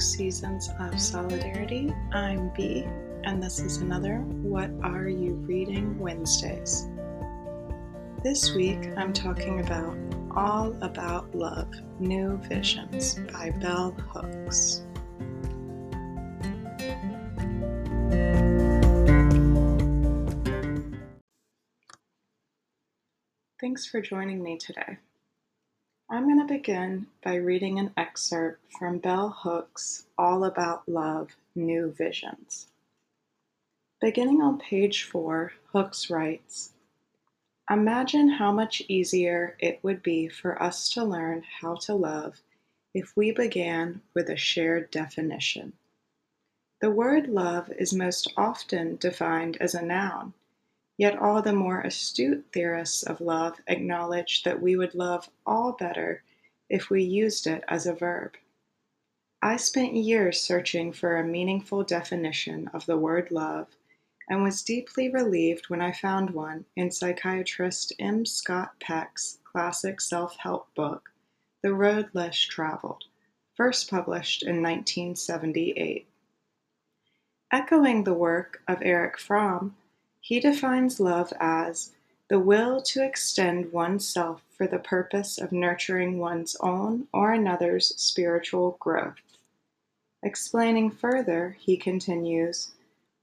Seasons of Solidarity. I'm B, and this is another What Are You Reading Wednesdays. This week I'm talking about All About Love New Visions by Bell Hooks. Thanks for joining me today. I'm going to begin by reading an excerpt from Bell Hooks' All About Love New Visions. Beginning on page four, Hooks writes Imagine how much easier it would be for us to learn how to love if we began with a shared definition. The word love is most often defined as a noun Yet all the more astute theorists of love acknowledge that we would love all better if we used it as a verb. I spent years searching for a meaningful definition of the word love and was deeply relieved when I found one in psychiatrist M. Scott Peck's classic self help book, The Road Less Traveled, first published in 1978. Echoing the work of Erich Fromm, he defines love as the will to extend oneself for the purpose of nurturing one's own or another's spiritual growth. Explaining further, he continues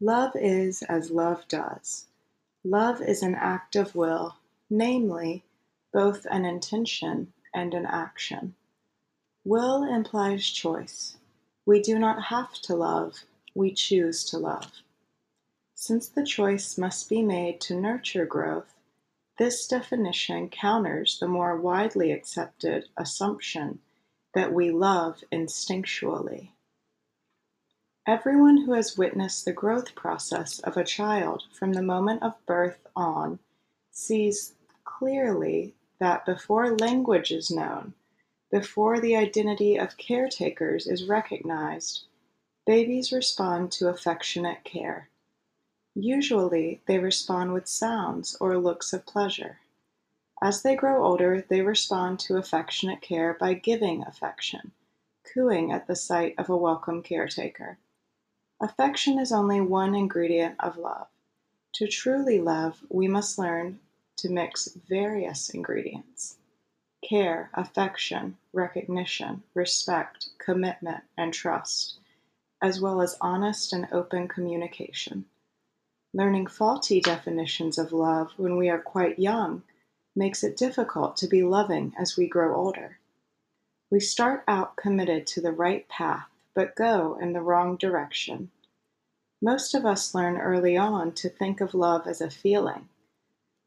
Love is as love does. Love is an act of will, namely, both an intention and an action. Will implies choice. We do not have to love, we choose to love. Since the choice must be made to nurture growth, this definition counters the more widely accepted assumption that we love instinctually. Everyone who has witnessed the growth process of a child from the moment of birth on sees clearly that before language is known, before the identity of caretakers is recognized, babies respond to affectionate care. Usually, they respond with sounds or looks of pleasure. As they grow older, they respond to affectionate care by giving affection, cooing at the sight of a welcome caretaker. Affection is only one ingredient of love. To truly love, we must learn to mix various ingredients care, affection, recognition, respect, commitment, and trust, as well as honest and open communication. Learning faulty definitions of love when we are quite young makes it difficult to be loving as we grow older. We start out committed to the right path, but go in the wrong direction. Most of us learn early on to think of love as a feeling.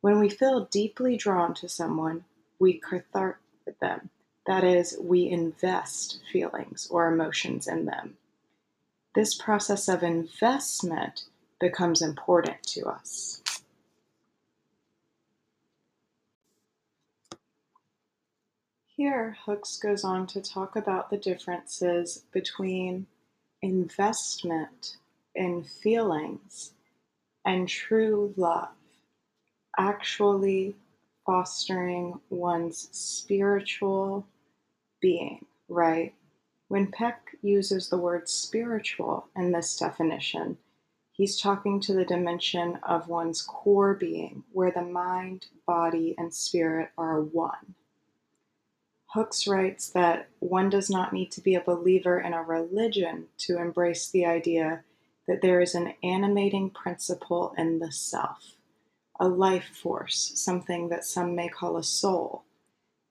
When we feel deeply drawn to someone, we cathect them. That is, we invest feelings or emotions in them. This process of investment becomes important to us. Here, Hooks goes on to talk about the differences between investment in feelings and true love, actually fostering one's spiritual being, right? When Peck uses the word spiritual in this definition, He's talking to the dimension of one's core being, where the mind, body, and spirit are one. Hooks writes that one does not need to be a believer in a religion to embrace the idea that there is an animating principle in the self, a life force, something that some may call a soul,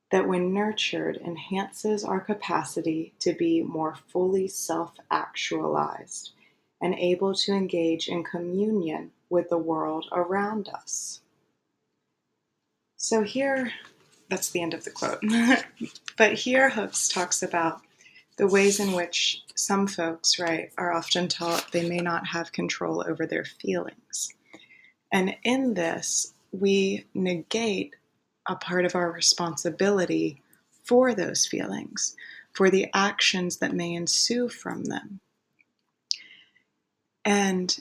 that when nurtured enhances our capacity to be more fully self actualized and able to engage in communion with the world around us. So here, that's the end of the quote. but here Hooks talks about the ways in which some folks, right, are often taught they may not have control over their feelings. And in this, we negate a part of our responsibility for those feelings, for the actions that may ensue from them. And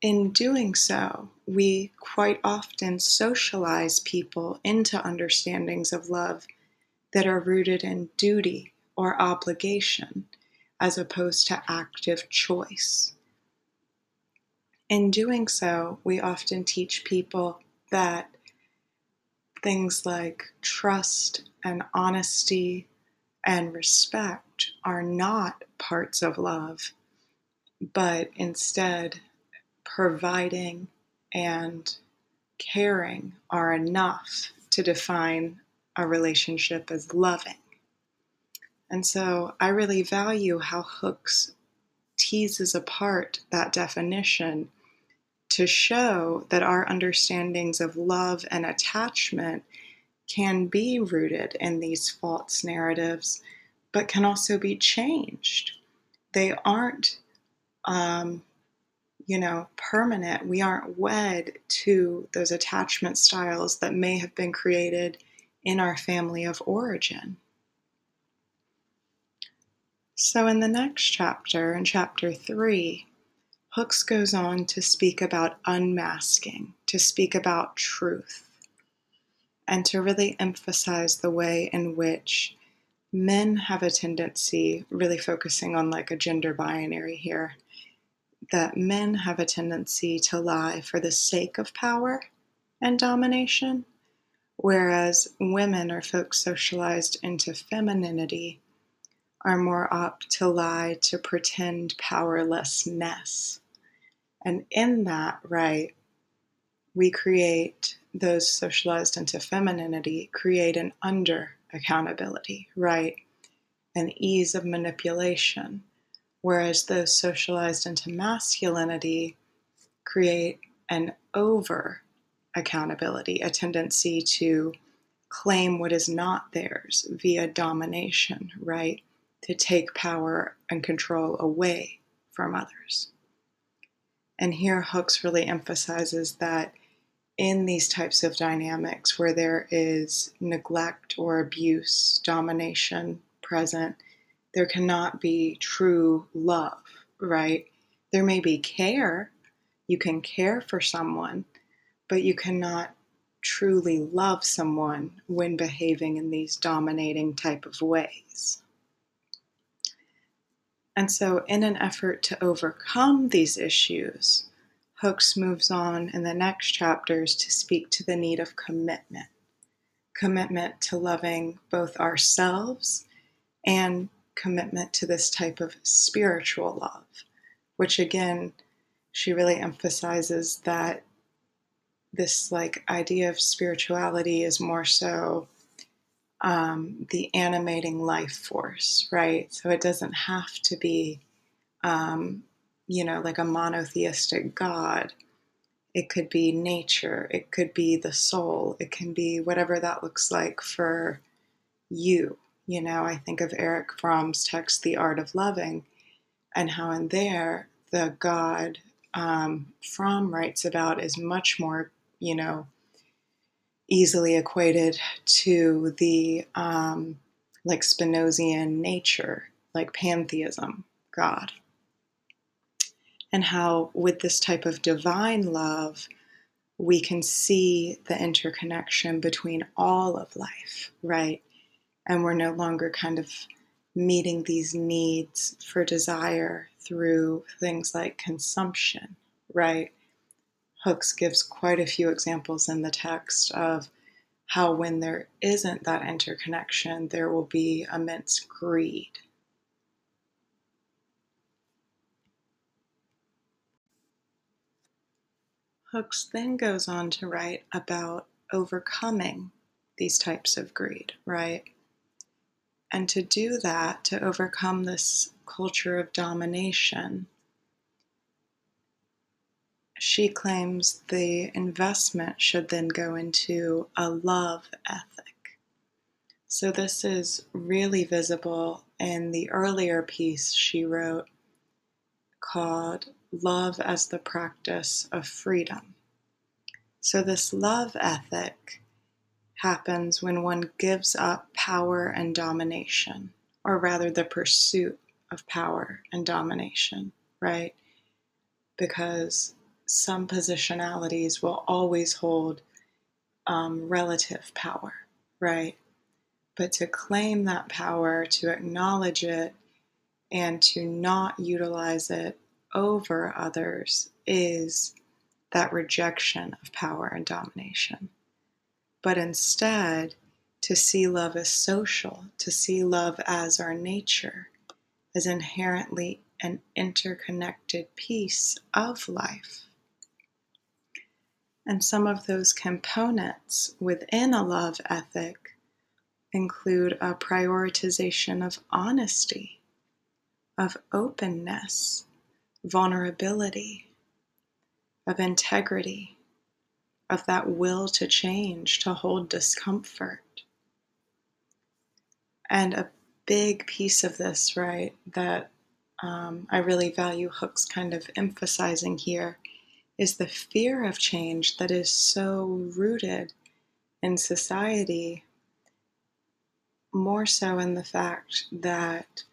in doing so, we quite often socialize people into understandings of love that are rooted in duty or obligation, as opposed to active choice. In doing so, we often teach people that things like trust and honesty and respect are not parts of love, but instead providing and caring are enough to define a relationship as loving. And so I really value how Hooks teases apart that definition to show that our understandings of love and attachment can be rooted in these false narratives, but can also be changed. They aren't, um, you know, permanent. We aren't wed to those attachment styles that may have been created in our family of origin. So, in the next chapter, in chapter three, Hooks goes on to speak about unmasking, to speak about truth, and to really emphasize the way in which men have a tendency, really focusing on like a gender binary here, that men have a tendency to lie for the sake of power and domination, whereas women or folks socialized into femininity are more apt to lie to pretend powerlessness. And in that, right, we create those socialized into femininity, create an under accountability, right? An ease of manipulation. Whereas those socialized into masculinity create an over accountability, a tendency to claim what is not theirs via domination, right? to take power and control away from others. And here Hooks really emphasizes that in these types of dynamics where there is neglect or abuse, domination present, there cannot be true love, right? There may be care. You can care for someone, but you cannot truly love someone when behaving in these dominating type of ways. And so, in an effort to overcome these issues, Hooks moves on in the next chapters to speak to the need of commitment commitment to loving both ourselves and commitment to this type of spiritual love, which again, she really emphasizes that this like idea of spirituality is more so um, the animating life force, right? So it doesn't have to be, um, you know, like a monotheistic God. It could be nature, it could be the soul, it can be whatever that looks like for you. You know, I think of Erich Fromm's text, The Art of Loving, and how in there the God um, Fromm writes about is much more, you know, easily equated to the um, like Spinozian nature, like pantheism, God. And how, with this type of divine love, we can see the interconnection between all of life, right? And we're no longer kind of meeting these needs for desire through things like consumption, right? Hooks gives quite a few examples in the text of how, when there isn't that interconnection, there will be immense greed. Hooks then goes on to write about overcoming these types of greed, right? And to do that, to overcome this culture of domination, she claims the investment should then go into a love ethic. So, this is really visible in the earlier piece she wrote called Love as the Practice of Freedom. So, this love ethic happens when one gives up power and domination, or rather, the pursuit of power and domination, right? Because some positionalities will always hold um, relative power, right? But to claim that power, to acknowledge it, and to not utilize it over others is that rejection of power and domination. But instead, to see love as social, to see love as our nature, as inherently an interconnected piece of life. And some of those components within a love ethic include a prioritization of honesty, of openness, vulnerability, of integrity, of that will to change, to hold discomfort. And a big piece of this, right, that um, I really value Hooks kind of emphasizing here is the fear of change that is so rooted in society, more so in the fact that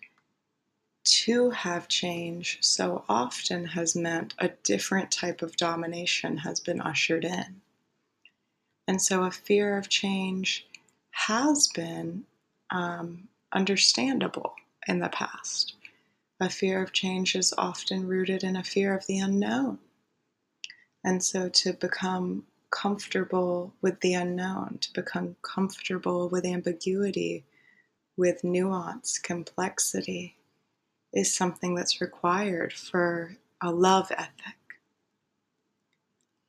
to have change so often has meant a different type of domination has been ushered in. And so a fear of change has been um, understandable in the past. A fear of change is often rooted in a fear of the unknown. And so to become comfortable with the unknown, to become comfortable with ambiguity, with nuance, complexity, is something that's required for a love ethic.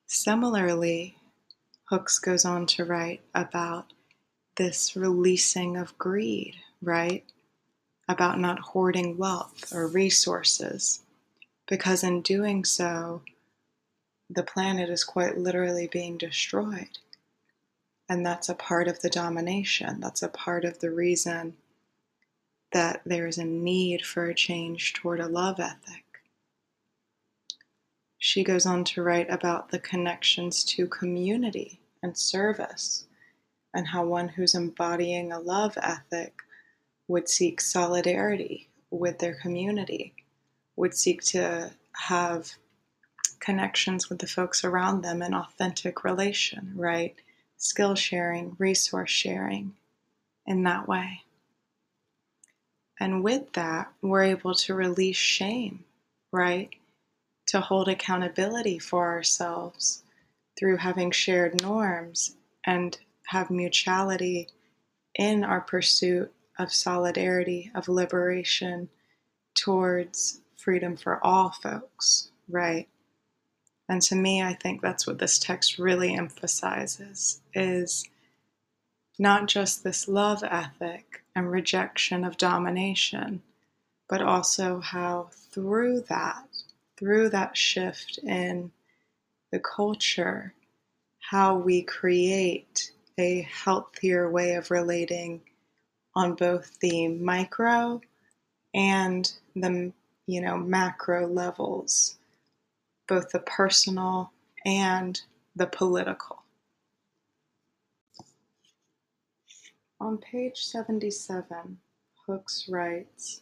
Similarly, Hooks goes on to write about this releasing of greed, right? About not hoarding wealth or resources, because in doing so, the planet is quite literally being destroyed. And that's a part of the domination. That's a part of the reason that there is a need for a change toward a love ethic. She goes on to write about the connections to community and service, and how one who's embodying a love ethic would seek solidarity with their community, would seek to have connections with the folks around them in authentic relation, right? Skill sharing, resource sharing in that way. And with that, we're able to release shame, right? To hold accountability for ourselves through having shared norms and have mutuality in our pursuit of solidarity, of liberation towards freedom for all folks, right? And to me, I think that's what this text really emphasizes is not just this love ethic and rejection of domination, but also how through that, through that shift in the culture, how we create a healthier way of relating on both the micro and the you know macro levels both the personal and the political. On page 77, Hooks writes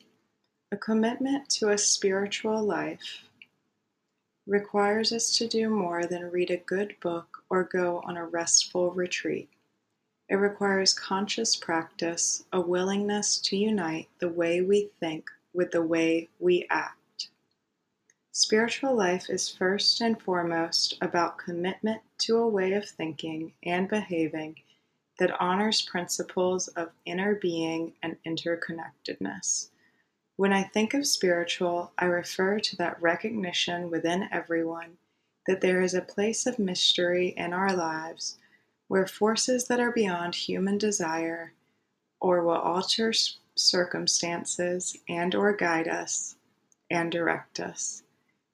A commitment to a spiritual life requires us to do more than read a good book or go on a restful retreat. It requires conscious practice, a willingness to unite the way we think with the way we act. Spiritual life is first and foremost about commitment to a way of thinking and behaving that honors principles of inner being and interconnectedness. When I think of spiritual, I refer to that recognition within everyone that there is a place of mystery in our lives where forces that are beyond human desire or will alter circumstances and or guide us and direct us.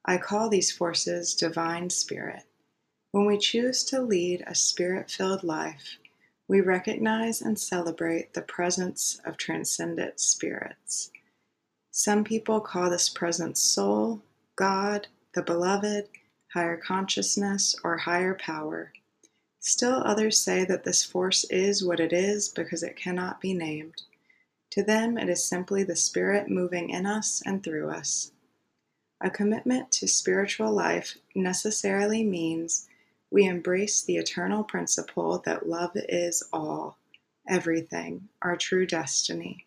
I call these forces divine spirit. When we choose to lead a spirit-filled life, we recognize and celebrate the presence of transcendent spirits. Some people call this presence soul, God, the beloved, higher consciousness, or higher power. Still, others say that this force is what it is because it cannot be named. To them, it is simply the Spirit moving in us and through us. A commitment to spiritual life necessarily means we embrace the eternal principle that love is all, everything, our true destiny.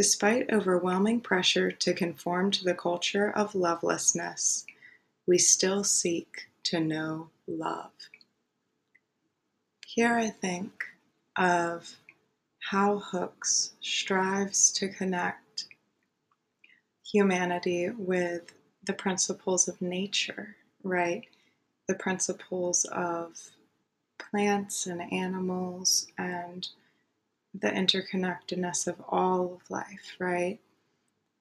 Despite overwhelming pressure to conform to the culture of lovelessness, we still seek to know love. Here I think of how Hooks strives to connect humanity with the principles of nature, right? The principles of plants and animals and the interconnectedness of all of life, right?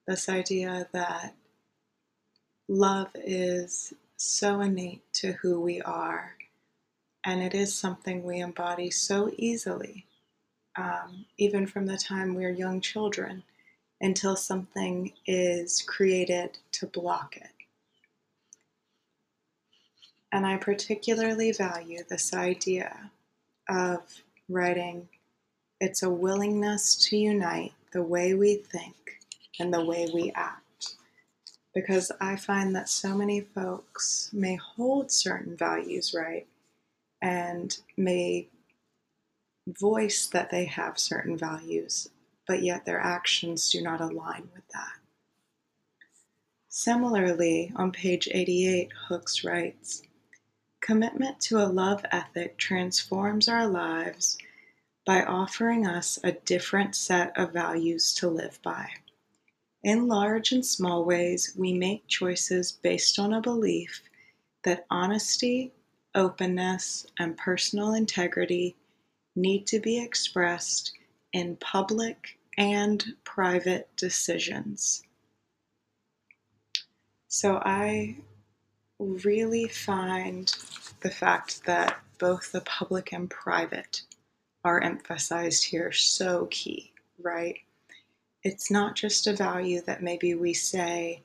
This idea that love is so innate to who we are, and it is something we embody so easily, um, even from the time we're young children until something is created to block it. And I particularly value this idea of writing it's a willingness to unite the way we think and the way we act. Because I find that so many folks may hold certain values right and may voice that they have certain values, but yet their actions do not align with that. Similarly, on page 88, Hooks writes Commitment to a love ethic transforms our lives by offering us a different set of values to live by. In large and small ways, we make choices based on a belief that honesty, openness, and personal integrity need to be expressed in public and private decisions. So I really find the fact that both the public and private are emphasized here so key, right? It's not just a value that maybe we say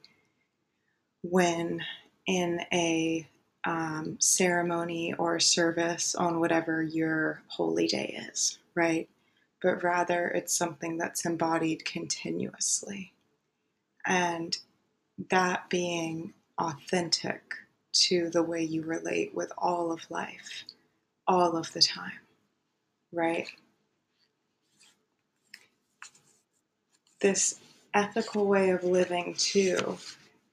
when in a um, ceremony or service on whatever your holy day is, right? But rather it's something that's embodied continuously. And that being authentic to the way you relate with all of life, all of the time right? This ethical way of living, too,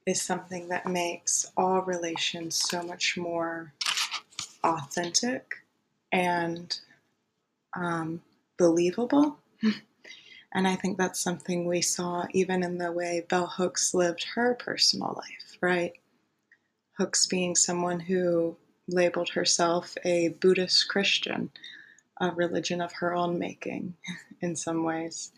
is something that makes all relations so much more authentic and um, believable. and I think that's something we saw even in the way Bell Hooks lived her personal life, right? Hooks being someone who labeled herself a Buddhist Christian, a religion of her own making in some ways.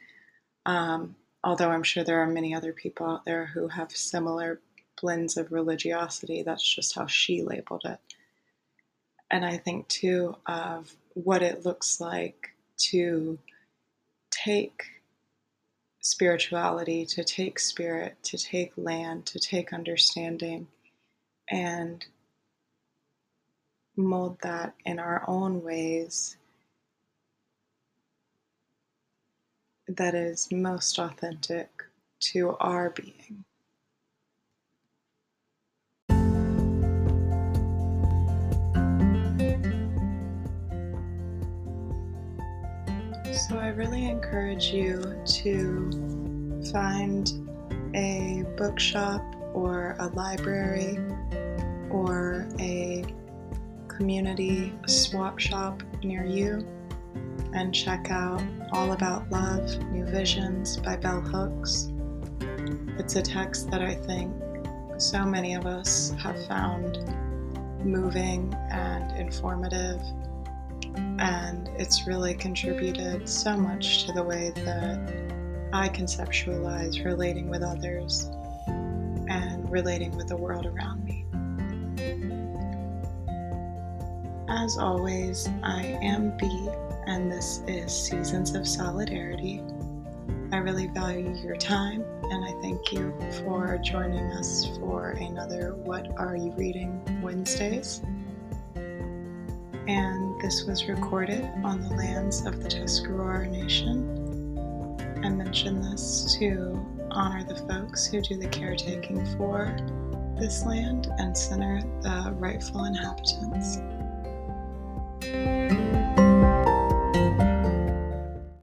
Um, although I'm sure there are many other people out there who have similar blends of religiosity. That's just how she labeled it. And I think too of what it looks like to take spirituality, to take spirit, to take land, to take understanding, and mold that in our own ways that is most authentic to our being. So, I really encourage you to find a bookshop or a library or a community swap shop near you and check out All About Love New Visions by Bell Hooks. It's a text that I think so many of us have found moving and informative, and it's really contributed so much to the way that I conceptualize relating with others and relating with the world around me. As always, I am B and this is Seasons of Solidarity. I really value your time, and I thank you for joining us for another What Are You Reading Wednesdays. And this was recorded on the lands of the Tuscarora Nation. I mention this to honor the folks who do the caretaking for this land and center the rightful inhabitants.